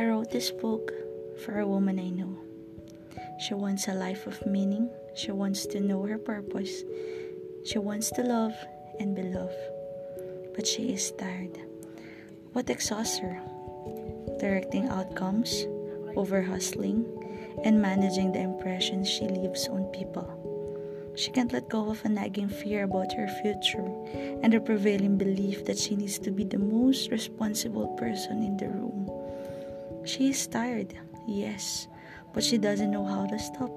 I wrote this book for a woman I know. She wants a life of meaning. She wants to know her purpose. She wants to love and be loved. But she is tired. What exhausts her? Directing outcomes, over hustling, and managing the impressions she leaves on people. She can't let go of a nagging fear about her future and a prevailing belief that she needs to be the most responsible person in the room. She is tired, yes, but she doesn't know how to stop.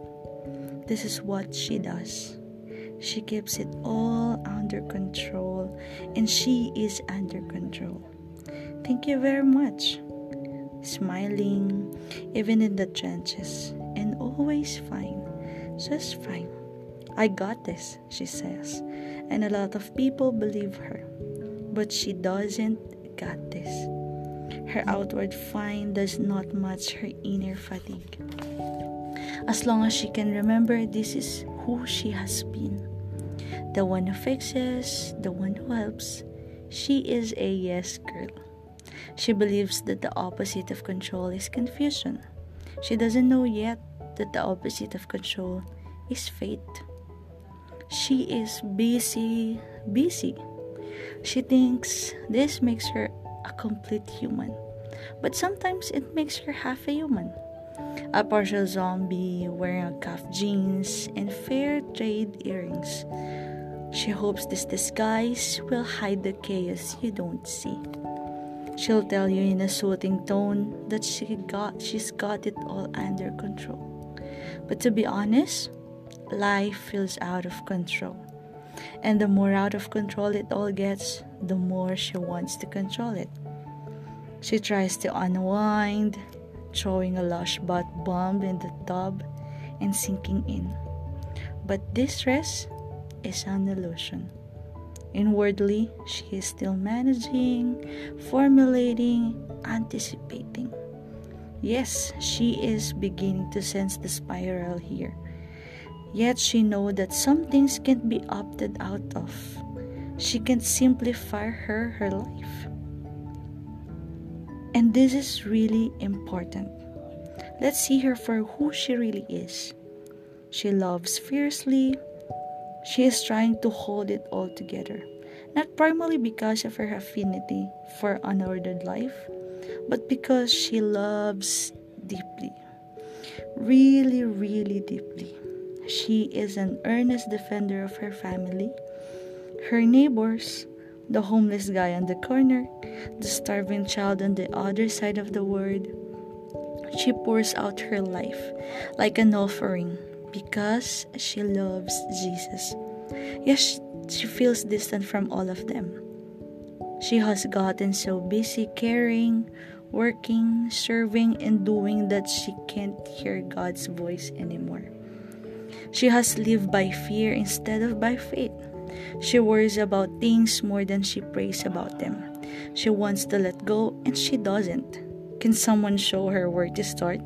This is what she does. She keeps it all under control, and she is under control. Thank you very much. Smiling, even in the trenches, and always fine, just fine. I got this, she says, and a lot of people believe her, but she doesn't got this. Her outward fine does not match her inner fatigue. As long as she can remember, this is who she has been. The one who fixes, the one who helps. She is a yes girl. She believes that the opposite of control is confusion. She doesn't know yet that the opposite of control is fate. She is busy, busy. She thinks this makes her complete human, but sometimes it makes her half a human. A partial zombie wearing cuff jeans and fair trade earrings. She hopes this disguise will hide the chaos you don't see. She'll tell you in a soothing tone that she got she's got it all under control. But to be honest, life feels out of control. And the more out of control it all gets, the more she wants to control it. She tries to unwind, throwing a Lush bath bomb in the tub and sinking in. But this rest is an illusion. Inwardly, she is still managing, formulating, anticipating. Yes, she is beginning to sense the spiral here. Yet she knows that some things can't be opted out of. She can simplify her her life. And this is really important. Let's see her for who she really is. She loves fiercely. She is trying to hold it all together, not primarily because of her affinity for unordered life, but because she loves deeply. Really, really deeply. She is an earnest defender of her family, her neighbors, the homeless guy on the corner, the starving child on the other side of the world. She pours out her life like an offering because she loves Jesus. Yes, she feels distant from all of them. She has gotten so busy caring, working, serving, and doing that she can't hear God's voice anymore. She has lived by fear instead of by faith. She worries about things more than she prays about them. She wants to let go and she doesn't. Can someone show her where to start?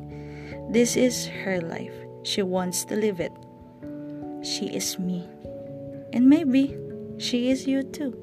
This is her life. She wants to live it. She is me. And maybe she is you too.